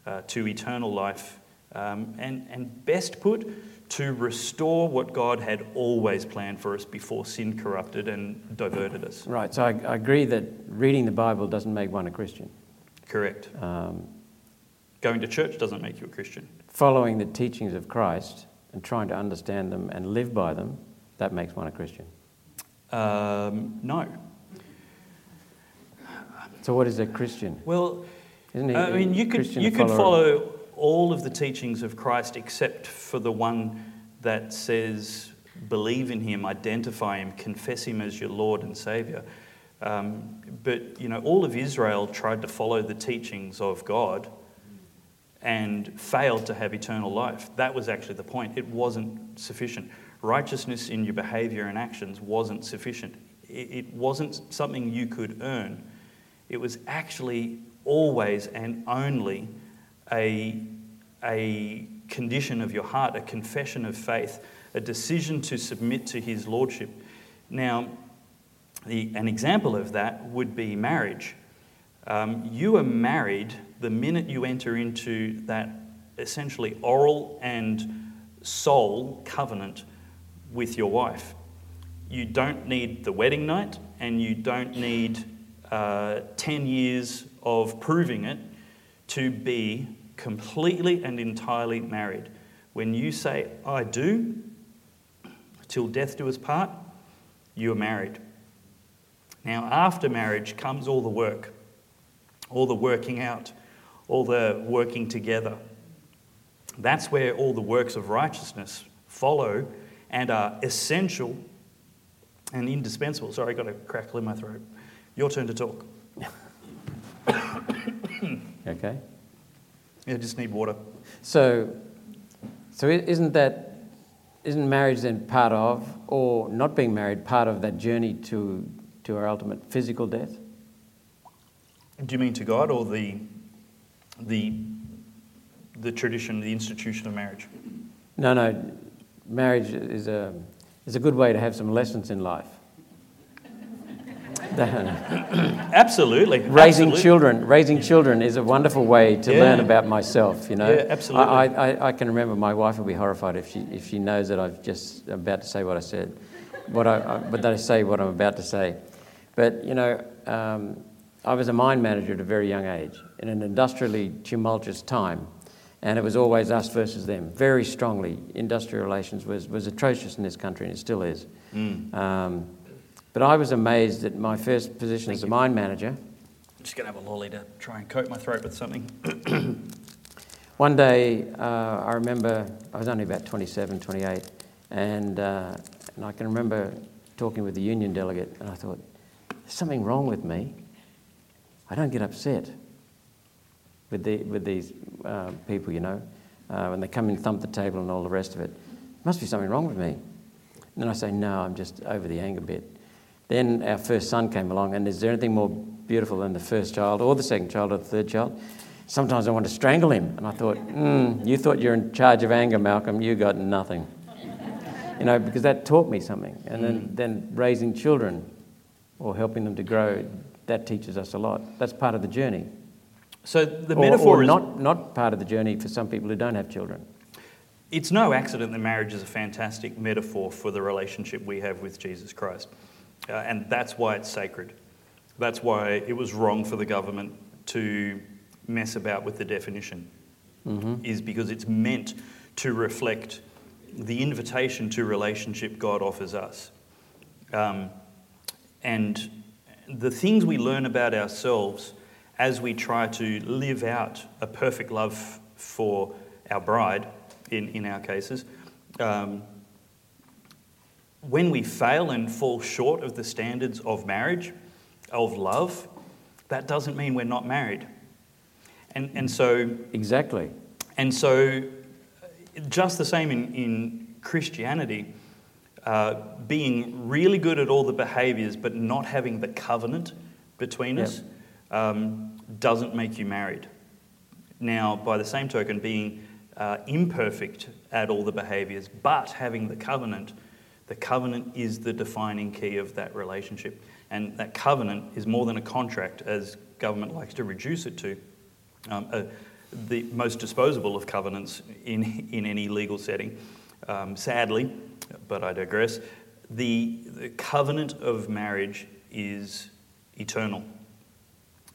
uh, to eternal life, um, and, and best put, to restore what God had always planned for us before sin corrupted and diverted us. Right, so I, I agree that reading the Bible doesn't make one a Christian. Correct. Um, Going to church doesn't make you a Christian. Following the teachings of Christ and trying to understand them and live by them, that makes one a Christian. Um, no. So, what is a Christian? Well, Isn't he I mean, you could, you could follow all of the teachings of Christ except for the one that says, believe in him, identify him, confess him as your Lord and Savior. Um, but, you know, all of Israel tried to follow the teachings of God and failed to have eternal life. That was actually the point. It wasn't sufficient. Righteousness in your behavior and actions wasn't sufficient. It, wasn't something you could earn. It was actually always and only a, a condition of your heart, a confession of faith, a decision to submit to his lordship. Now, the, an example of that would be marriage. Um, you are married the minute you enter into that essentially oral and soul covenant with your wife. You don't need the wedding night and you don't need uh, 10 years of proving it to be completely and entirely married. When you say, I do, till death do us part, you are married. Now, after marriage comes all the work, all the working out, all the working together. That's where all the works of righteousness follow and are essential and indispensable. Sorry, I got a crackle in my throat. Your turn to talk. Okay. I just need water. So, so isn't that isn't marriage then part of, or not being married, part of that journey to to our ultimate physical death? Do you mean to God or the, the, the tradition, the institution of marriage? No, no. Marriage is a is a good way to have some lessons in life. Absolutely. raising absolutely. children, raising children is a wonderful way to Yeah. learn about myself. You know, Yeah, absolutely. I, I, I can remember my wife will be horrified if she if she knows that I've just about to say what I said, what I, I but that I say what I'm about to say. But you know, um, I was a mine manager at a very young age in an industrially tumultuous time, and it was always us versus them. Very strongly, industrial relations was was atrocious in this country, and it still is. Um, but I was amazed at my first position as a mine manager. I'm just going to have a lolly to try and coat my throat with something. One day, uh, I remember I was only about 27, 28, and, uh, and I can remember talking with the union delegate, and I thought, there's something wrong with me. I don't get upset with, the, with these uh, people, you know, uh, when they come and thump the table and all the rest of it. Must be something wrong with me. And then I say, no, I'm just over the anger bit. Then our first son came along, and is there anything more beautiful than the first child, or the second child, or the third child? Sometimes I want to strangle him. And I thought, mm, you thought you're in charge of anger, Malcolm, you got nothing. You know, because that taught me something. And then, then raising children or helping them to grow, that teaches us a lot. That's part of the journey. So the Or- metaphor or is not, not part of the journey for some people who don't have children. It's no accident that marriage is a fantastic metaphor for the relationship we have with Jesus Christ. Uh, and that's why it's sacred. That's why it was wrong for the government to mess about with the definition, is because it's meant to reflect the invitation to relationship God offers us. Um, and the things we learn about ourselves as we try to live out a perfect love for our bride, in, in our cases, um, when we fail and fall short of the standards of marriage, of love, that doesn't mean we're not married. And, and so, Exactly. and so, just the same in, in Christianity, uh, being really good at all the behaviors but not having the covenant between Yep. us um, doesn't make you married. Now, by the same token, being uh, imperfect at all the behaviors but having the covenant, the covenant is the defining key of that relationship. And that covenant is more than a contract, as government likes to reduce it to. Um, uh, the most disposable of covenants in, in any legal setting. Um, sadly, but I digress, the, the covenant of marriage is eternal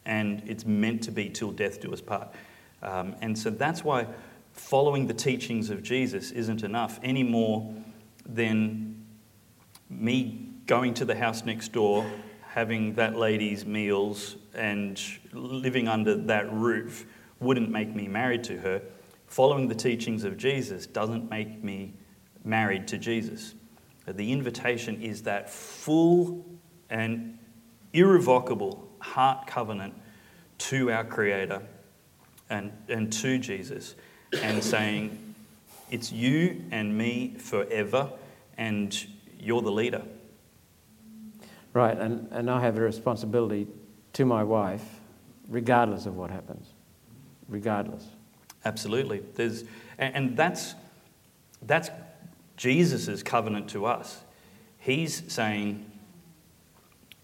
and it's meant to be till death do us part. Um, and so that's why following the teachings of Jesus isn't enough any more than me going to the house next door, having that lady's meals, and living under that roof wouldn't make me married to her. Following the teachings of Jesus doesn't make me married to Jesus. The invitation is that full and irrevocable heart covenant to our Creator and, and to Jesus, and saying, It's you and me forever, and you're the leader. Right, and, and I have a responsibility to my wife, regardless of what happens. Regardless. Absolutely. There's, and, and that's, that's Jesus' covenant to us. He's saying,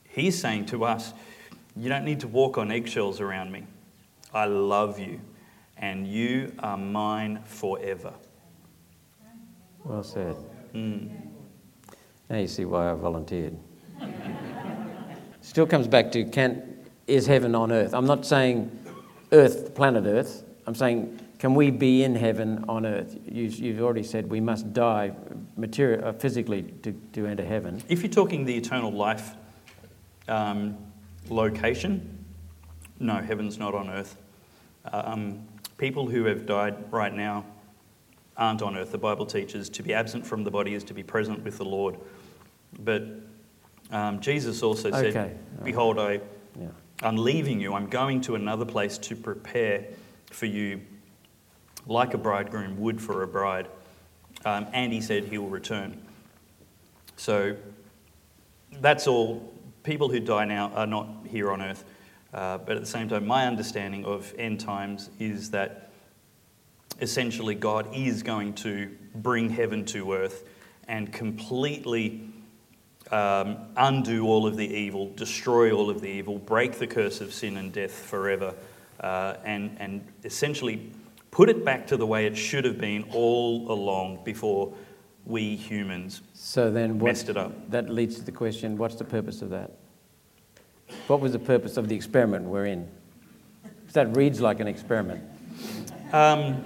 He's saying to us, You don't need to walk on eggshells around me. I love you, and you are mine forever. Well said. Mm. Now you see why I volunteered. Still comes back to can is heaven on earth? I'm not saying earth, planet earth. I'm saying can we be in heaven on earth? You, you've already said we must die material, uh, physically to, to enter heaven. If you're talking the eternal life um, location, no, heaven's not on earth. Um, people who have died right now aren't on earth. The Bible teaches to be absent from the body is to be present with the Lord. But um, Jesus also said, Okay, right. Behold, I, Yeah. I'm leaving you. I'm going to another place to prepare for you, like a bridegroom would for a bride. Um, and he said he will return. So that's all. People who die now are not here on earth. Uh, but at the same time, my understanding of end times is that essentially God is going to bring heaven to earth and completely um, undo all of the evil, destroy all of the evil, break the curse of sin and death forever, uh, and, and essentially put it back to the way it should have been all along before we humans So then what, messed it up. that leads to the question what's the purpose of that? What was the purpose of the experiment we're in? That reads like an experiment. Um,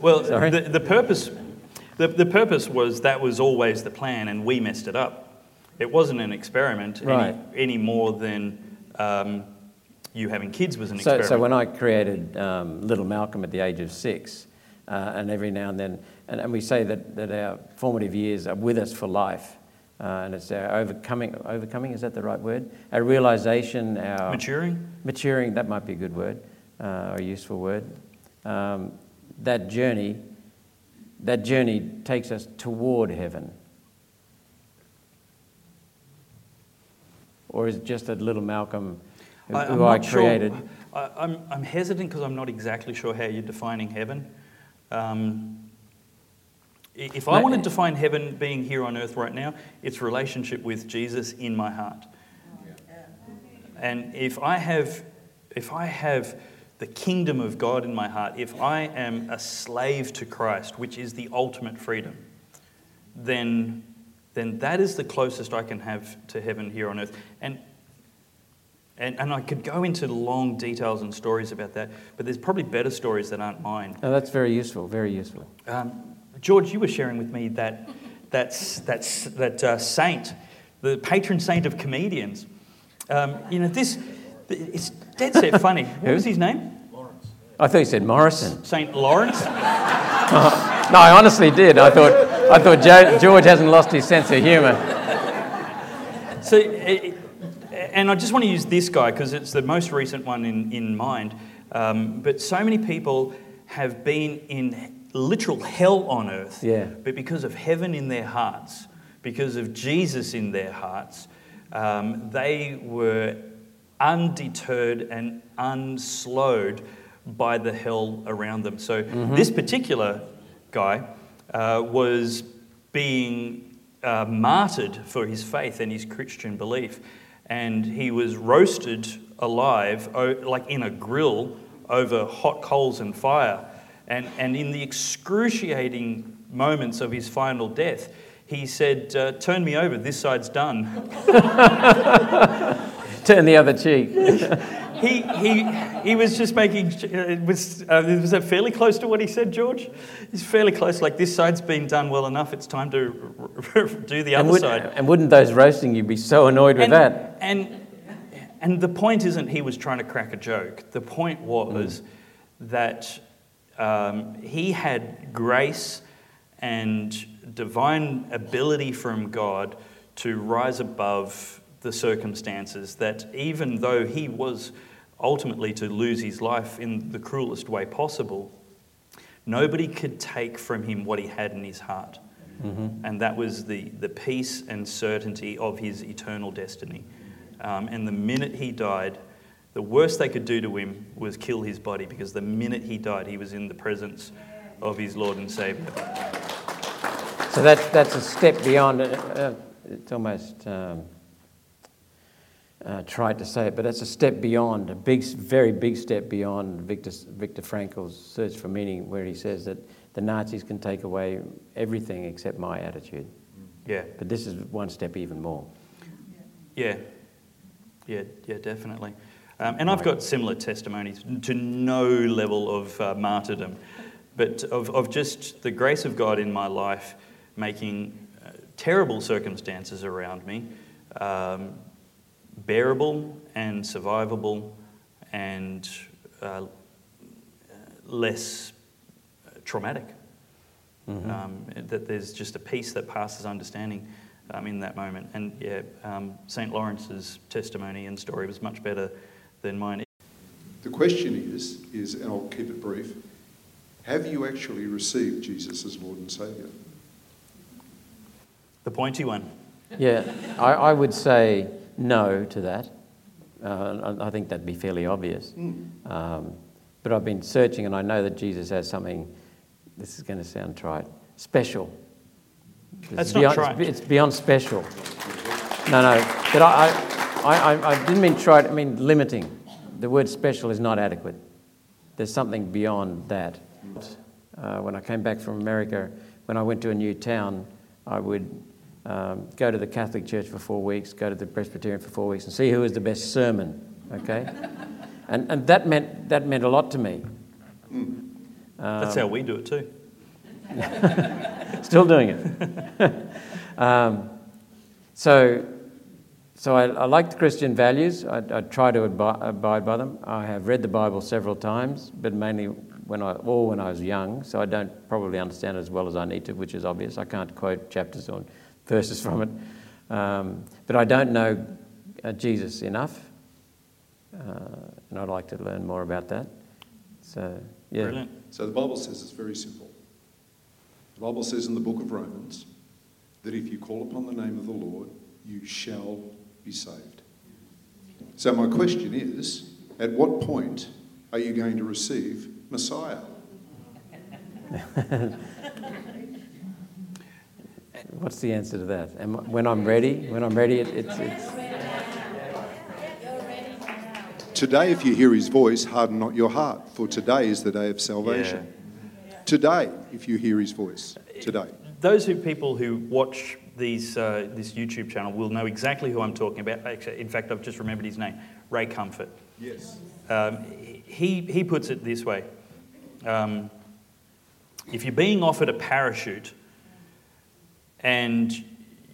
well, the, the purpose, the, the purpose was that was always the plan, and we messed it up. It wasn't an experiment Right. any, any more than um, you having kids was an So, experiment. so when I created um, Little Malcolm at the age of six, uh, and every now and then, and, and we say that, that our formative years are with us for life, uh, and it's our overcoming, overcoming, is that the right word? Our realization, our Maturing? maturing, that might be a good word, uh, or a useful word. Um, that journey, that journey takes us toward heaven. Or is it just that little Malcolm who, I, who sure- created? I, I'm, I'm hesitant because I'm not exactly sure how you're defining heaven. Um, if I No, want to define heaven being here on earth right now, it's relationship with Jesus in my heart. And if I have, if I have the kingdom of God in my heart, if I am a slave to Christ, which is the ultimate freedom, then, then that is the closest I can have to heaven here on earth. And, and, and I could go into long details and stories about that, but there's probably better stories that aren't mine. Oh, that's very useful, very useful. Um, George, you were sharing with me that, that's, that's, that uh, saint, the patron saint of comedians. Um, you know, this, It's dead set funny. What was his name? Lawrence. I thought you said Morrison. St. Lawrence? No, I honestly did. I thought, I thought jo- George hasn't lost his sense of humour. So, eh, and I just want to use this guy because it's the most recent one in, in mind. Um, but so many people have been in literal hell on earth, Yeah. but because of heaven in their hearts, because of Jesus in their hearts, um, they were undeterred and unslowed by the hell around them. So, this particular guy uh, was being uh, martyred for his faith and his Christian belief. And he was roasted alive, like in a grill, over hot coals and fire. And, and in the excruciating moments of his final death, he said, uh, Turn me over, this side's done. Turn the other cheek. He, he, he was just making, it was, uh, was that fairly close to what he said, George? He's fairly close, like this side's been done well enough, it's time to do the And, other would, side. and wouldn't those roasting you be so annoyed with and, that? And, and the point isn't he was trying to crack a joke. The point was that um, he had grace and divine ability from God to rise above the circumstances, that even though he was ultimately to lose his life in the cruelest way possible, nobody could take from him what he had in his heart. And that was the, the peace and certainty of his eternal destiny. Um, and the minute he died, the worst they could do to him was kill his body because the minute he died, he was in the presence of his Lord and Savior. So that, that's a step beyond, uh, uh, it's almost um, uh, trite to say it, but that's a step beyond, a big, very big step beyond Victor, Viktor Frankl's Search for Meaning, where he says that the Nazis can take away everything except my attitude. Yeah, But this is one step even more. yeah, yeah, yeah, definitely. Um, and I've got similar testimonies to no level of uh, martyrdom, but of, of just the grace of God in my life making uh, terrible circumstances around me um, bearable and survivable and uh, less traumatic. Um, that there's just a peace that passes understanding um, in that moment. And yeah, um, St. Lawrence's testimony and story was much better than mine. The question is, is, and I'll keep it brief, have you actually received Jesus as Lord and Saviour? The pointy one. Yeah, I, I would say no to that. Uh, I I think that'd be fairly obvious. Um, but I've been searching and I know that Jesus has something, this is going to sound trite, special. It's That's not beyond, trite. It's beyond special. No, no, but I, I, I, I didn't mean trite, I mean limiting. The word special is not adequate. There's something beyond that. Uh, when I came back from America, when I went to a new town, I would um, go to the Catholic Church for four weeks, go to the Presbyterian for four weeks, and see who was the best sermon. Okay, and and that meant that meant a lot to me. That's how we do it too. Still doing it. um, so, so I, I like the Christian values. I, I try to abide, abide by them. I have read the Bible several times, but mainly when I, or when I was young. So I don't probably understand it as well as I need to, which is obvious. I can't quote chapters or verses from it. Um, but I don't know uh, Jesus enough, uh, and I'd like to learn more about that. So, yeah. Brilliant. So the Bible says it's very simple. The Bible says in the book of Romans that if you call upon the name of the Lord, you shall be saved. So my question is, at what point are you going to receive Messiah? What's the answer to that? Am, I- when I'm ready, when I'm ready, it, it's, it's Today, if you hear his voice, harden not your heart, for today is the day of salvation. Today, if you hear his voice, today. Those who people who watch these, uh, this YouTube channel will know exactly who I'm talking about. Actually, in fact, I've just remembered his name, Ray Comfort. Yes. Um, he, he puts it this way um, If you're being offered a parachute and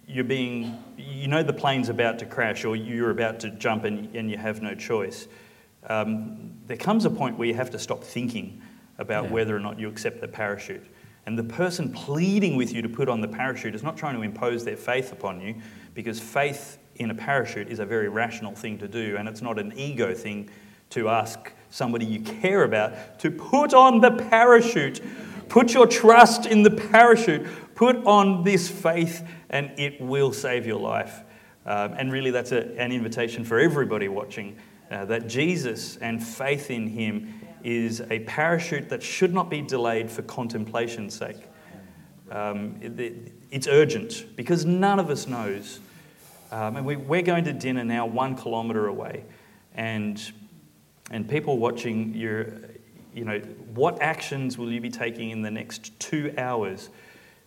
you're being, you know the plane's about to crash or you're about to jump and, and you have no choice. Um, there comes a point where you have to stop thinking about Yeah. whether or not you accept the parachute. And the person pleading with you to put on the parachute is not trying to impose their faith upon you, because faith in a parachute is a very rational thing to do, and it's not an ego thing to ask somebody you care about to put on the parachute. Put your trust in the parachute. Put on this faith, and it will save your life. Um, and really, that's a, an invitation for everybody watching uh, that Jesus and faith in Him is a parachute that should not be delayed for contemplation's sake. Um, it- it- it's urgent because none of us knows. Um, and we, we're going to dinner now one kilometre away, and, and people watching, you're, you know, what actions will you be taking in the next two hours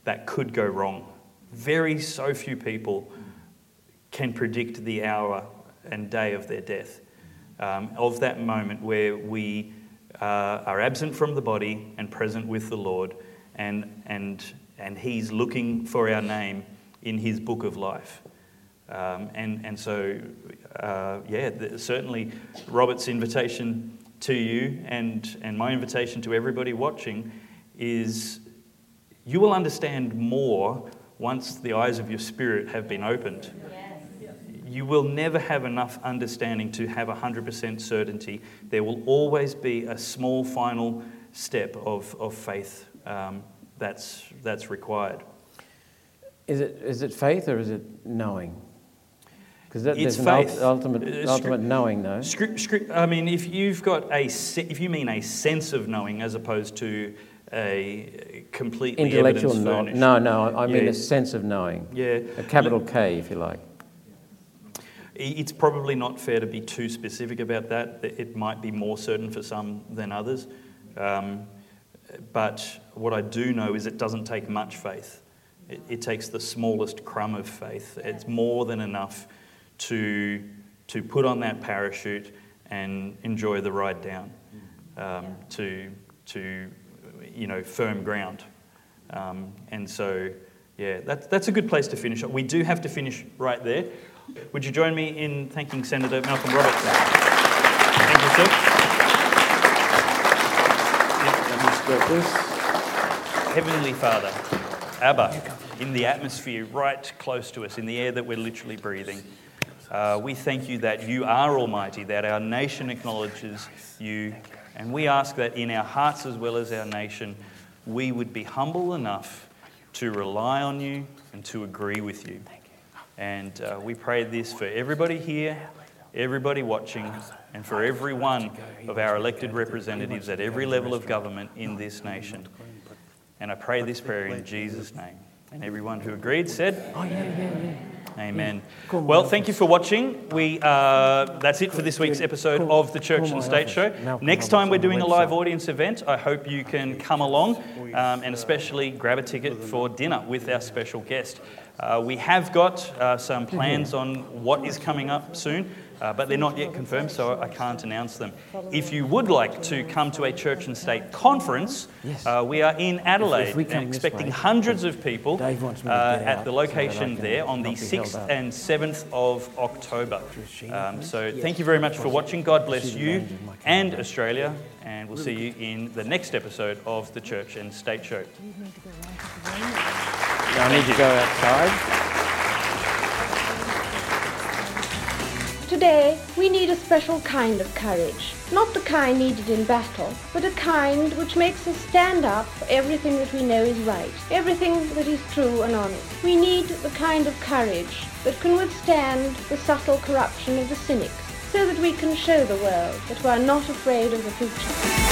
that could go wrong? Very so few people can predict the hour and day of their death. Um, of that moment where we uh, are absent from the body and present with the Lord, and, and, and He's looking for our name in His book of life. Um, and, and so, uh, yeah, the, certainly Roberts' invitation to you and, and my invitation to everybody watching is you will understand more once the eyes of your spirit have been opened. You will never have enough understanding to have 100% certainty. There will always be a small final step of, of faith um, that's, that's required. Is it, is it faith or is it knowing? Because It's there's faith. ult- ultimate, Uh, scri- knowing, though. Scri- scri- I mean, if you've got a, se- if you mean a sense of knowing as opposed to a completely Intellectual knowledge. No, no, I mean Yeah. a sense of knowing. Yeah, A capital K, if you like. it's probably not fair to be too specific about that. It might be more certain for some than others. Um, but what I do know is it doesn't take much faith. It, it takes the smallest crumb of faith. It's more than enough to, to put on that parachute and enjoy the ride down um, to, to, you know, firm ground. Um, and so, yeah, that, that's a good place to finish. We do have to finish right there. Would you join me in thanking Senator Malcolm Roberts? Thank you, sir. Heavenly Father, Abba, in the atmosphere right close to us, in the air that we're literally breathing, uh, we thank you that you are Almighty, that our nation acknowledges you, and we ask that in our hearts as well as our nation, we would be humble enough to rely on you and to agree with you. And uh, we pray this for everybody here, everybody watching, and for every one of our elected representatives at every level of government in this nation. And I pray this prayer in Jesus' name. And everyone who agreed said, Oh, yeah, yeah, yeah. Amen. Well, thank you for watching. We uh, that's it for this week's episode of the Church and State. Show. Next time we're doing a live audience event. I hope you can come along um, and especially grab a ticket for dinner with our special guest. Uh, we have got uh, some plans on what is coming up soon. Uh, but they're not yet confirmed, so I can't announce them. If you would like to come to a church and state conference, Yes. uh, we are in Adelaide we come and expecting way, hundreds of people Dave wants me to uh, at the so that I location can there on the not be held 6th and 7th of October. Um, so thank you very much for watching. God bless you and Australia, and we'll see you in the next episode of the Church and State Show. I need to go outside. Today, we need a special kind of courage. Not the kind needed in battle, but a kind which makes us stand up for everything that we know is right, everything that is true and honest. We need the kind of courage that can withstand the subtle corruption of the cynics, so that we can show the world that we are not afraid of the future.